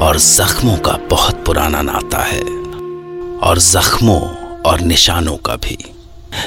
और जख्मों का बहुत पुराना नाता है। और जख्मों और निशानों का भी।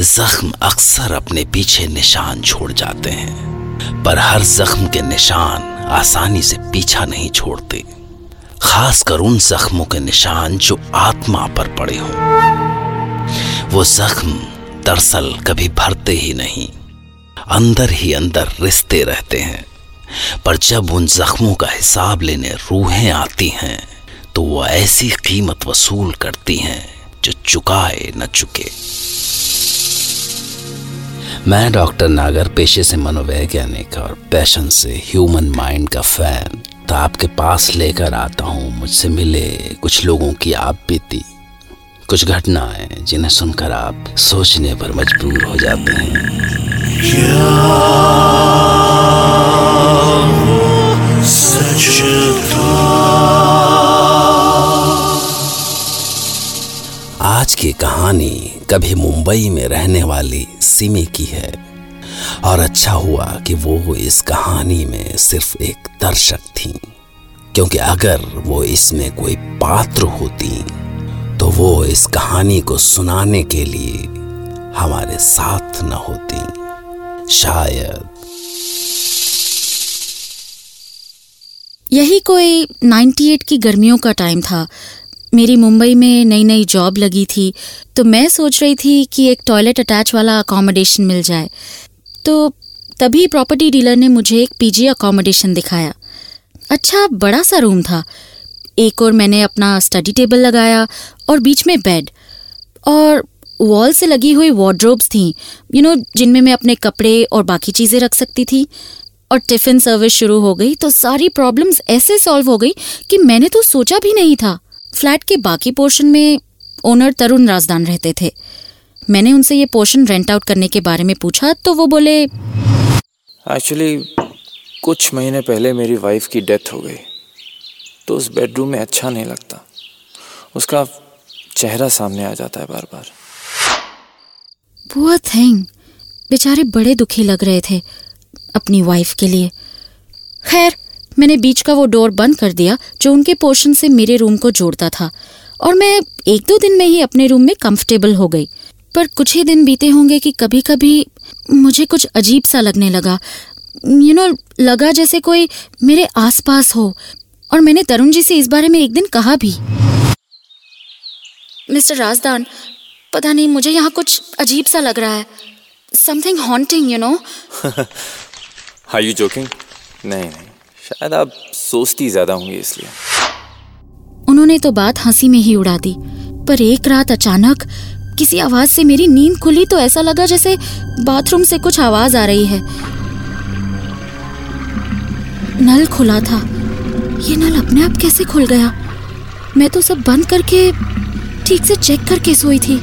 जख्म अक्सर अपने पीछे निशान छोड़ जाते हैं, पर हर जख्म के निशान आसानी से पीछा नहीं छोड़ते। खासकर उन जख्मों के निशान जो आत्मा पर पड़े हों। वो जख्म दरअसल कभी भरते ही नहीं, अंदर ही अंदर रिश्ते रहते हैं। पर जब उन जख्मों का हिसाब लेने रूहें आती हैं तो वो ऐसी कीमत वसूल करती हैं जो चुकाए न चुके। मैं डॉक्टर नागर पेशे से मनोवैज्ञानिक और पैशन से ह्यूमन माइंड का फ़ैन तो आपके पास लेकर आता हूँ, मुझसे मिले कुछ लोगों की आप बीती कुछ घटनाएँ जिन्हें सुनकर आप सोचने पर मजबूर हो जाते हैं। कहानी कभी मुंबई में रहने वाली सिमी की है। और अच्छा हुआ कि वो इस कहानी में सिर्फ़ एक दर्शक थी, क्योंकि अगर वो इसमें कोई पात्र होती तो वो इस कहानी को सुनाने के लिए हमारे साथ न होती। शायद। यही कोई 98 की गर्मियों का टाइम था मेरी मुंबई में नई नई जॉब लगी थी तो मैं सोच रही थी कि एक टॉयलेट अटैच वाला अकोमोडेशन मिल जाए। तो तभी प्रॉपर्टी डीलर ने मुझे एक पीजी अकोमोडेशन दिखाया। अच्छा बड़ा सा रूम था। एक और मैंने अपना स्टडी टेबल लगाया और बीच में बेड और वॉल से लगी हुई वार्ड्रोब्स थी यू नो जिनमें मैं अपने कपड़े और बाकी चीज़ें रख सकती थी। और टिफ़िन सर्विस शुरू हो गई तो सारी प्रॉब्लम्स ऐसे सॉल्व हो गई कि मैंने तो सोचा भी नहीं था। फ्लैट के बाकी पोर्शन में ओनर तरुण राजदान रहते थे। मैंने उनसे ये पोर्शन रेंट आउट करने के बारे में पूछा तो वो बोले एक्चुअली कुछ महीने पहले मेरी वाइफ की डेथ हो गई तो उस बेडरूम में अच्छा नहीं लगता। उसका चेहरा सामने आ जाता है बार बार पुअर थिंग बेचारे बड़े दुखी लग रहे थे अपनी वाइफ के लिए। खैर मैंने बीच का वो डोर बंद कर दिया जो उनके पोर्शन से मेरे रूम को जोड़ता था। और मैं एक दो दिन में ही अपने रूम में कंफर्टेबल हो गई। पर कुछ ही दिन बीते होंगे कि कभी कभी मुझे कुछ अजीब सा लगने लगा। यू नो लगा जैसे कोई मेरे आसपास हो। और मैंने तरुण जी से इस बारे में एक दिन कहा भी। मिस्टर राजदान, पता नहीं, मुझे यहाँ कुछ अजीब सा लग रहा है। Something haunting you know are you joking नहीं नहीं। शायद आप सोचती ज़्यादा होंगी इसलिए। उन्होंने तो बात हँसी में ही उड़ा दी, पर एक रात अचानक किसी आवाज़ से मेरी नींद खुली तो ऐसा लगा जैसे बाथरूम से कुछ आवाज़ आ रही है। नल खुला था। ये नल अपने आप कैसे खुल गया? मैं तो सब बंद करके, ठीक से चेक करके सोई थी।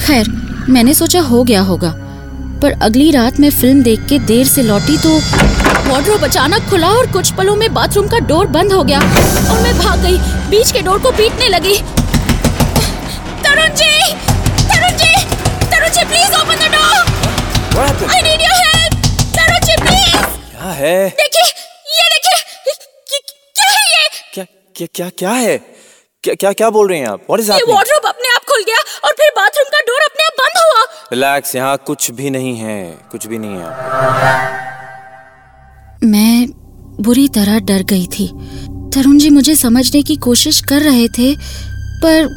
खैर, मैंने सोचा हो गया होगा, पर अगली रात मैं फ़िल्म देख के देर से लौटी तो वार्डरोब अचानक खुला और कुछ पलों में बाथरूम का डोर बंद हो गया। और मैं भाग गई। बीच के डोर को पीटने लगी। Tarun ji! Tarun ji! Tarun ji please open the door I need your help Tarun ji please क्या है? देखिए ये देखिए क्या है ये? क्या क्या क्या क्या है? क्या क्या क्या बोल रही हैं आप? व्हाट इज़ ये वार्डरोब अपने आप खुल गया और फिर बाथरूम का डोर अपने आप बंद हुआ। रिलैक्स यहाँ कुछ भी नहीं है कुछ भी नहीं है। मैं बुरी तरह डर गई थी। तरुण जी मुझे समझने की कोशिश कर रहे थे, पर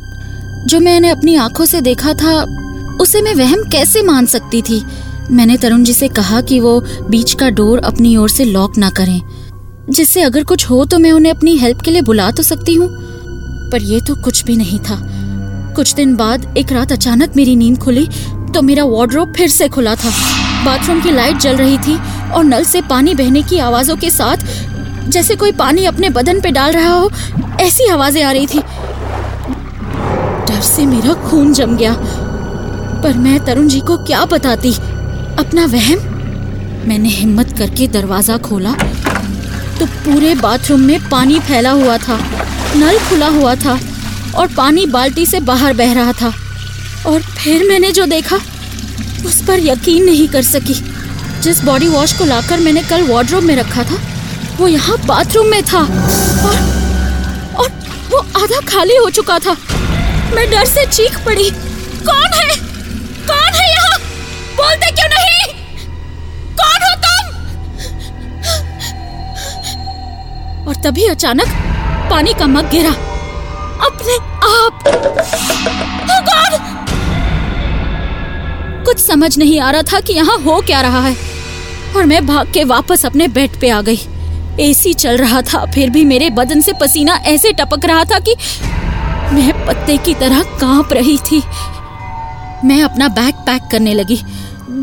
जो मैंने अपनी आँखों से देखा था, उसे मैं वहम कैसे मान सकती थी? मैंने तरुण जी से कहा कि वो बीच का डोर अपनी ओर से लॉक ना करें। जिससे अगर कुछ हो तो मैं उन्हें अपनी हेल्प के लिए बुला तो सकती हूँ। पर ये तो कुछ भी नहीं था। कुछ दिन बाद एक रात अचानक मेरी नींद खुली तो मेरा वार्डरोब फिर से खुला था। बाथरूम की लाइट जल रही थी और नल से पानी बहने की आवाजों के साथ, जैसे कोई पानी अपने बदन पे डाल रहा हो, ऐसी आवाज़ें आ रही थी। डर से मेरा खून जम गया। पर मैं तरुण जी को क्या बताती? अपना वहम? मैंने हिम्मत करके दरवाज़ा खोला तो पूरे बाथरूम में पानी फैला हुआ था, नल खुला हुआ था, और पानी बाल्टी से बाहर बह रहा था। और फिर मैंने जो देखा, उस पर यकीन नहीं कर सकी। जिस बॉडी वॉश को लाकर मैंने कल वार्डरोब में रखा था, वो यहाँ बाथरूम में था और और वो आधा खाली हो चुका था। मैं डर से चीख पड़ी, कौन है? कौन है यहाँ? बोलते क्यों नहीं? कौन हो तुम? और तभी अचानक पानी का मग गिरा। अपने आप। Oh कुछ समझ नहीं आ रहा था कि यहाँ हो क्या रहा है। और मैं भाग के वापस अपने बेड पे आ गई। एसी चल रहा था, फिर भी मेरे बदन से पसीना ऐसे टपक रहा था कि मैं पत्ते की तरह काँप रही थी। मैं अपना बैग पैक करने लगी।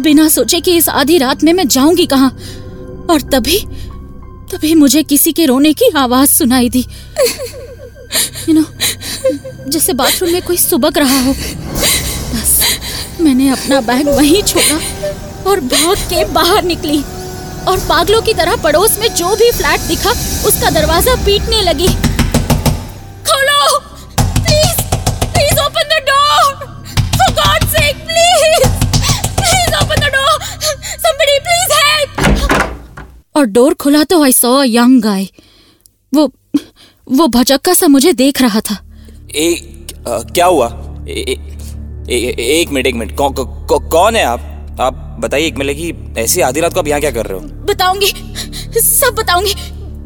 बिना सोचे कि इस आधी रात में मैं जाऊँगी कहाँ, और तभी तभी मुझे किसी के रोने की आवाज़ सुनाई दी। यू नो जैसे बाथरूम में कोई सुबक रहा हो। बस, मैंने अपना बैग वहीं छोड़ा। और भाग के बाहर निकली। और पागलों की तरह पड़ोस में जो भी फ्लैट दिखा उसका दरवाज़ा पीटने लगी। खोलो! Please please open the door for god sake please please open the door somebody please help और डोर खुला तो आई सॉ यंग गाय वो वो भजक्का सा मुझे देख रहा था। ए, क्या हुआ? ए, ए, ए, एक मिनट एक मिनट। कौ, कौ, कौ, कौन है आप? आप बताइए एक मिनट की ऐसी आधी रात को आप यहाँ क्या कर रहे हो? बताऊँगी सब बताऊँगी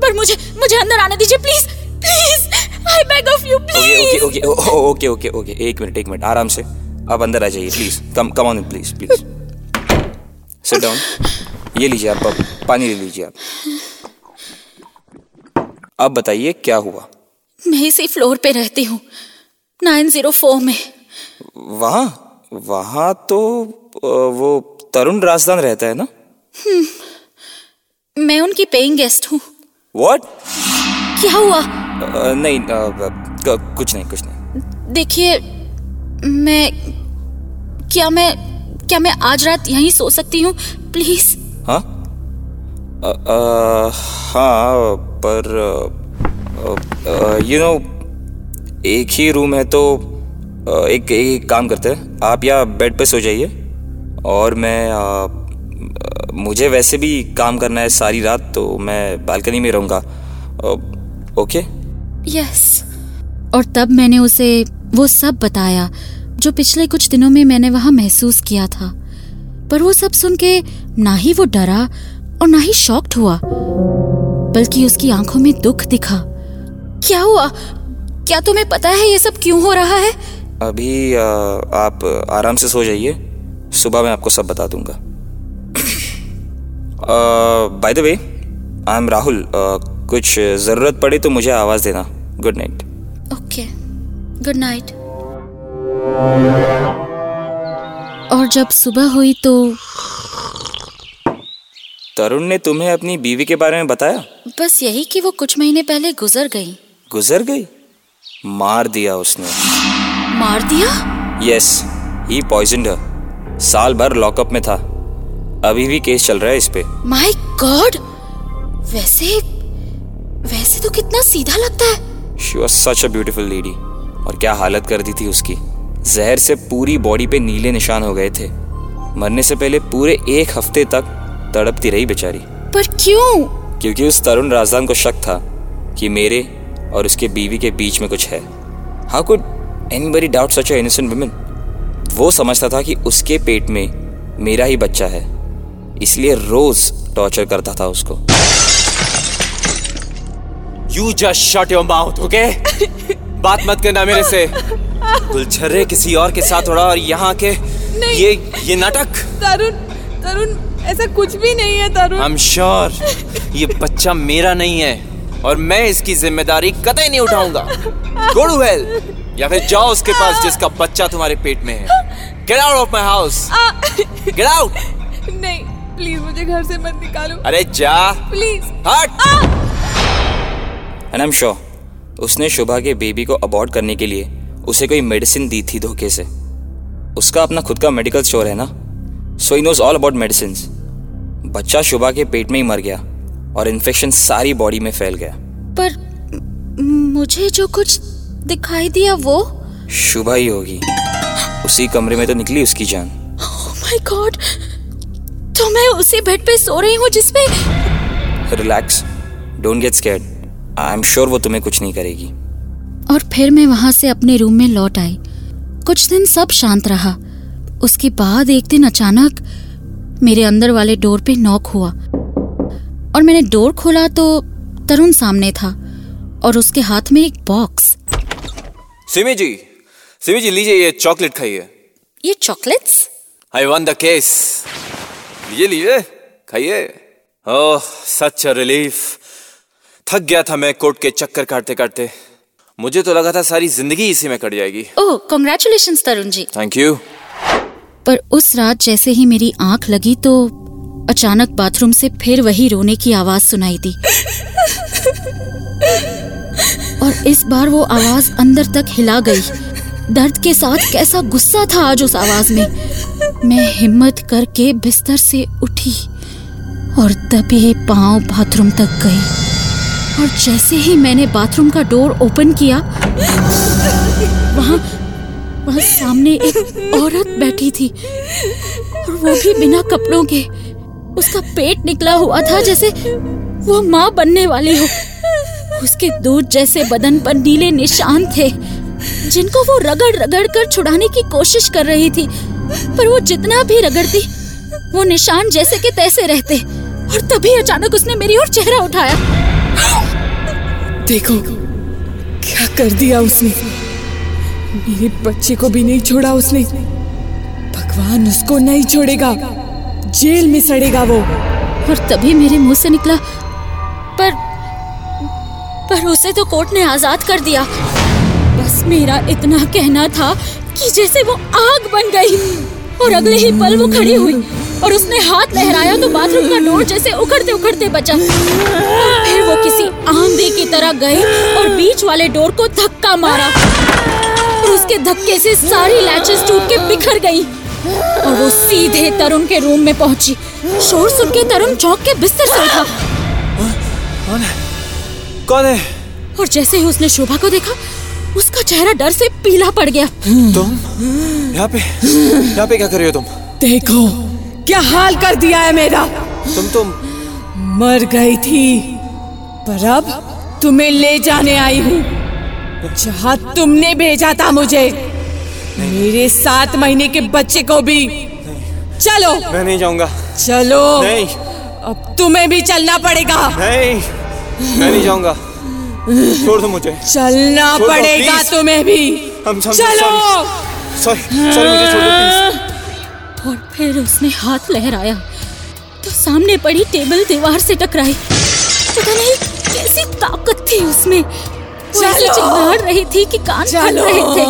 पर मुझे मुझे अंदर आने दीजिए please please I beg of you please okay okay okay okay okay एक मिनट एक मिनट आराम से आप अंदर आ जाइए please come come on please please sit down ये लीजिए आप आप पानी ले लीजिए आप। अब बताइए क्या हुआ? मैं इसी फ्लोर पे रहती हूँ नाइन ज़ीरो फोर में। वहाँ वहाँ तो वो तरुण राजदान रहता है ना? मैं उनकी पेइंग गेस्ट हूँ। व्हाट क्या हुआ? आ, नहीं क- कुछ नहीं कुछ नहीं। देखिए मैं क्या मैं क्या मैं आज रात यहीं सो सकती हूँ? प्लीज़ हाँ? हाँ पर यू नो एक ही रूम है तो एक एक काम करते हैं। आप या बेड पे सो जाइए। और मैं अ, मुझे वैसे भी काम करना है सारी रात तो मैं बालकनी में रहूँगा। ओके? यस और तब मैंने उसे वो सब बताया जो पिछले कुछ दिनों में मैंने वहाँ महसूस किया था। पर वो सब सुन के ना ही वो डरा और ना ही शॉक्ड हुआ बल्कि उसकी आँखों में दुख दिखा। क्या हुआ? क्या तुम्हें पता है ये सब क्यों हो रहा है? अभी अ, आप आराम से सो जाइए। सुबह मैं आपको सब बता दूँगा। By the way I am Rahul कुछ ज़रूरत पड़े तो मुझे आवाज़ देना। Good night okay good night और जब सुबह हुई तो तरुण ने तुम्हें अपनी बीवी के बारे में बताया? बस यही कि वो कुछ महीने पहले गुजर गई। गुजर गई? मार दिया उसने। मार दिया? यस ही पॉइजनड हर साल भर लॉकअप में था। अभी भी केस चल रहा है इस पे। माय गॉड वैसे वैसे तो कितना सीधा लगता है। She was such a beautiful lady और क्या हालत कर दी थी उसकी। जहर से पूरी बॉडी पे नीले निशान हो गए थे। मरने से पहले पूरे एक हफ़्ते तक तड़पती रही बेचारी। पर क्यों? क्योंकि उस तरुण राजदान को शक था कि मेरे और उसके बीवी के बीच में कुछ है। How could anybody doubt such a innocent women वो समझता था कि उसके पेट में मेरा ही बच्चा है। इसलिए रोज टॉर्चर करता था उसको। You just shut your mouth okay बात मत करना मेरे से। गुलछर्रे किसी और के साथ उड़ा और यहाँ के। ये ये नाटक? तरुण तरुण ऐसा कुछ भी नहीं है तरुण। आई एम श्योर ये बच्चा मेरा नहीं है और मैं इसकी ज़िम्मेदारी कतई नहीं उठाऊँगा। गो टू हेल या फिर जाओ उसके पास जिसका बच्चा तुम्हारे पेट में है। Get out of my house get out नहीं प्लीज़ मुझे घर से मत निकालो। अरे जा। प्लीज़ हट। एंड आई एम श्योर उसने शुभा के बेबी को अबॉर्ट करने के लिए उसे कोई मेडिसिन दी थी धोखे से। उसका अपना खुद का मेडिकल स्टोर है ना? So he knows all about medicine बच्चा शुभा के पेट में ही मर गया और इन्फेक्शन सारी बॉडी में फैल गया। पर मुझे जो कुछ दिखाई दिया वो? शुभा ही होगी। उसी कमरे में तो निकली उसकी जान। माय oh गॉड तो मैं उसी बेड पे सो रही हूँ जिसपे relax don't get scared I am sure वो तुम्हें कुछ नहीं करेगी। और फिर मैं वहाँ से अपने रूम में लौट आई। कुछ दिन सब शांत रहा। उसके बाद एक दिन अचानक मेरे अंदर वाले डोर पे नॉक हुआ। और मैंने डोर खोला तो तरुण सामने था। और उसके हाथ में एक बॉक्स। सिमी जी सिमी जी लीजिए ये चॉकलेट खाइए ये chocolates I won the case लीजिए लीजिए खाइए ओह सच रिलीफ थक गया था मैं कोर्ट के चक्कर काटते काटते मुझे तो लगा था सारी ज़िंदगी इसी में कट जाएगी ओह congratulation Tarun ji thank you पर उस रात जैसे ही मेरी आँख लगी तो अचानक बाथरूम से फिर वही रोने की आवाज़ सुनाई दी और इस बार वो आवाज़ अंदर तक हिला गई। दर्द के साथ कैसा गुस्सा था आज उस आवाज़ में। मैं हिम्मत करके बिस्तर से उठी और दबे पाँव बाथरूम तक गई। और जैसे ही मैंने बाथरूम का डोर ओपन किया, वहाँ वहाँ सामने एक औरत बैठी थी। और वो भी बिना कपड़ों के। उसका पेट निकला हुआ था जैसे वो माँ बनने वाली हो। उसके दूध जैसे बदन पर नीले निशान थे जिनको वो रगड़ रगड़ कर छुड़ाने की कोशिश कर रही थी पर वो जितना भी रगड़ती वो निशान जैसे के तैसे रहते और तभी अचानक उसने मेरी ओर चेहरा उठाया। देखो क्या कर दिया उसने? मेरे बच्चे को भी नहीं छोड़ा उसने। भगवान उसको नहीं छोड़ेगा जेल में सड़ेगा वो। और तभी मेरे मुँह से निकला पर उसे तो कोर्ट ने आज़ाद कर दिया। बस मेरा इतना कहना था कि जैसे वो आग बन गई और अगले ही पल वो खड़ी हुई और उसने हाथ लहराया तो बाथरूम का डोर जैसे उखड़ते उखड़ते बचा। फिर वो किसी आंधी की तरह गई और बीच वाले डोर को धक्का मारा और उसके धक्के से सारी लैचेस टूट के बिखर गई और वो सीधे तरुण के रूम में पहुँची। शोर सुन के तरुण चौंक के बिस्तर से उठा। और जैसे ही उसने शोभा को देखा उसका चेहरा डर से पीला पड़ गया। तुम? यहाँ पे? यहाँ पे क्या कर रही हो तुम? देखो क्या हाल कर दिया है मेरा। तुम तुम। मर गई थी पर अब तुम्हें ले जाने आई हूँ। जहाँ तुमने भेजा था मुझे मेरे सात महीने के बच्चे को भी। चलो। मैं नहीं जाऊँगा। चलो। नहीं। अब तुम्हें भी चलना पड़ेगा। नहीं। मैं नहीं जाऊँगा। छोड़ दो मुझे। चलना दो, पड़ेगा तुम्हें भी। हम चलो। सॉरी सॉरी मुझे छोड़ दो और फिर उसने हाथ लहराया। तो सामने पड़ी टेबल दीवार से टकराई। पता नहीं कैसी ताकत थी उसमें। चलो। चिल्ला रही थी कि कान फट रहे थे।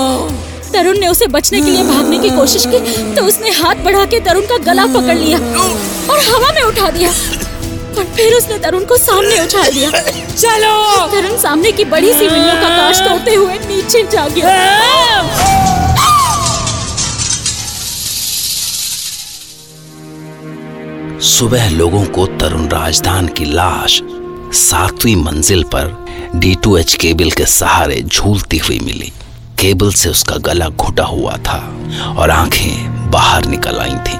तरुण ने उसे बचने के लिए भागने की कोशिश की तो उसने हाथ बढ़ा के तरुण का गला पकड़ लिया और हवा में उठा दिया। और फिर उसने तरुण को सामने उछाल दिया। चलो। तरुण सामने की बड़ी सी विंडो का कांच तोड़ते हुए नीचे जा गया। सुबह लोगों को तरुण राजधान की लाश सातवीं मंजिल पर डी टू एच केबल के सहारे झूलती हुई मिली। केबल से उसका गला घुटा हुआ था और आँखें बाहर निकल आई थीं।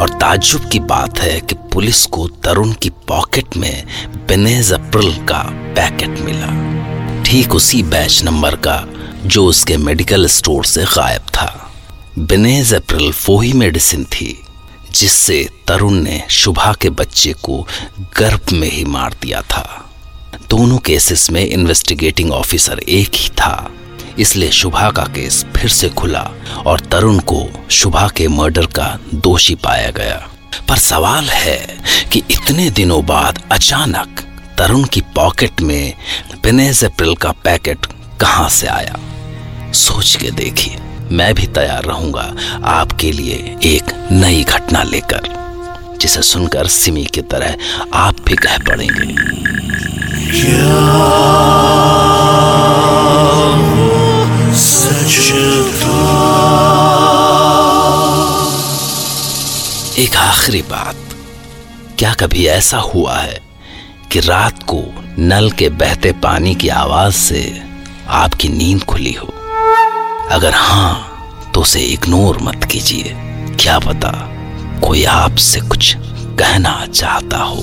और ताज्जुब की बात है कि पुलिस को तरुण की पॉकेट में बेनेज अप्रल का पैकेट मिला। ठीक उसी बैच नंबर का, जो उसके मेडिकल स्टोर से गायब था। बेनेज अप्रल वो ही मेडिसिन थी, जिससे तरुण ने शुभा के बच्चे को गर्भ में ही मार दिया था। दोनों केसेस में इन्वेस्टिगेटिंग ऑफिसर एक ही था। इसलिए शुभा का केस फिर से खुला और तरुण को शुभा के मर्डर का दोषी पाया गया। पर सवाल है कि इतने दिनों बाद अचानक तरुण की पॉकेट में बेनेज अप्रैल का पैकेट कहाँ से आया? सोच के देखिए। मैं भी तैयार रहूँगा आपके लिए एक नई घटना लेकर, जिसे सुनकर सिमी की तरह आप भी कह पड़ेंगे। आखिरी बात। क्या कभी ऐसा हुआ है कि रात को नल के बहते पानी की आवाज़ से आपकी नींद खुली हो? अगर हाँ तो उसे इग्नोर मत कीजिए। क्या पता कोई आपसे कुछ कहना चाहता हो।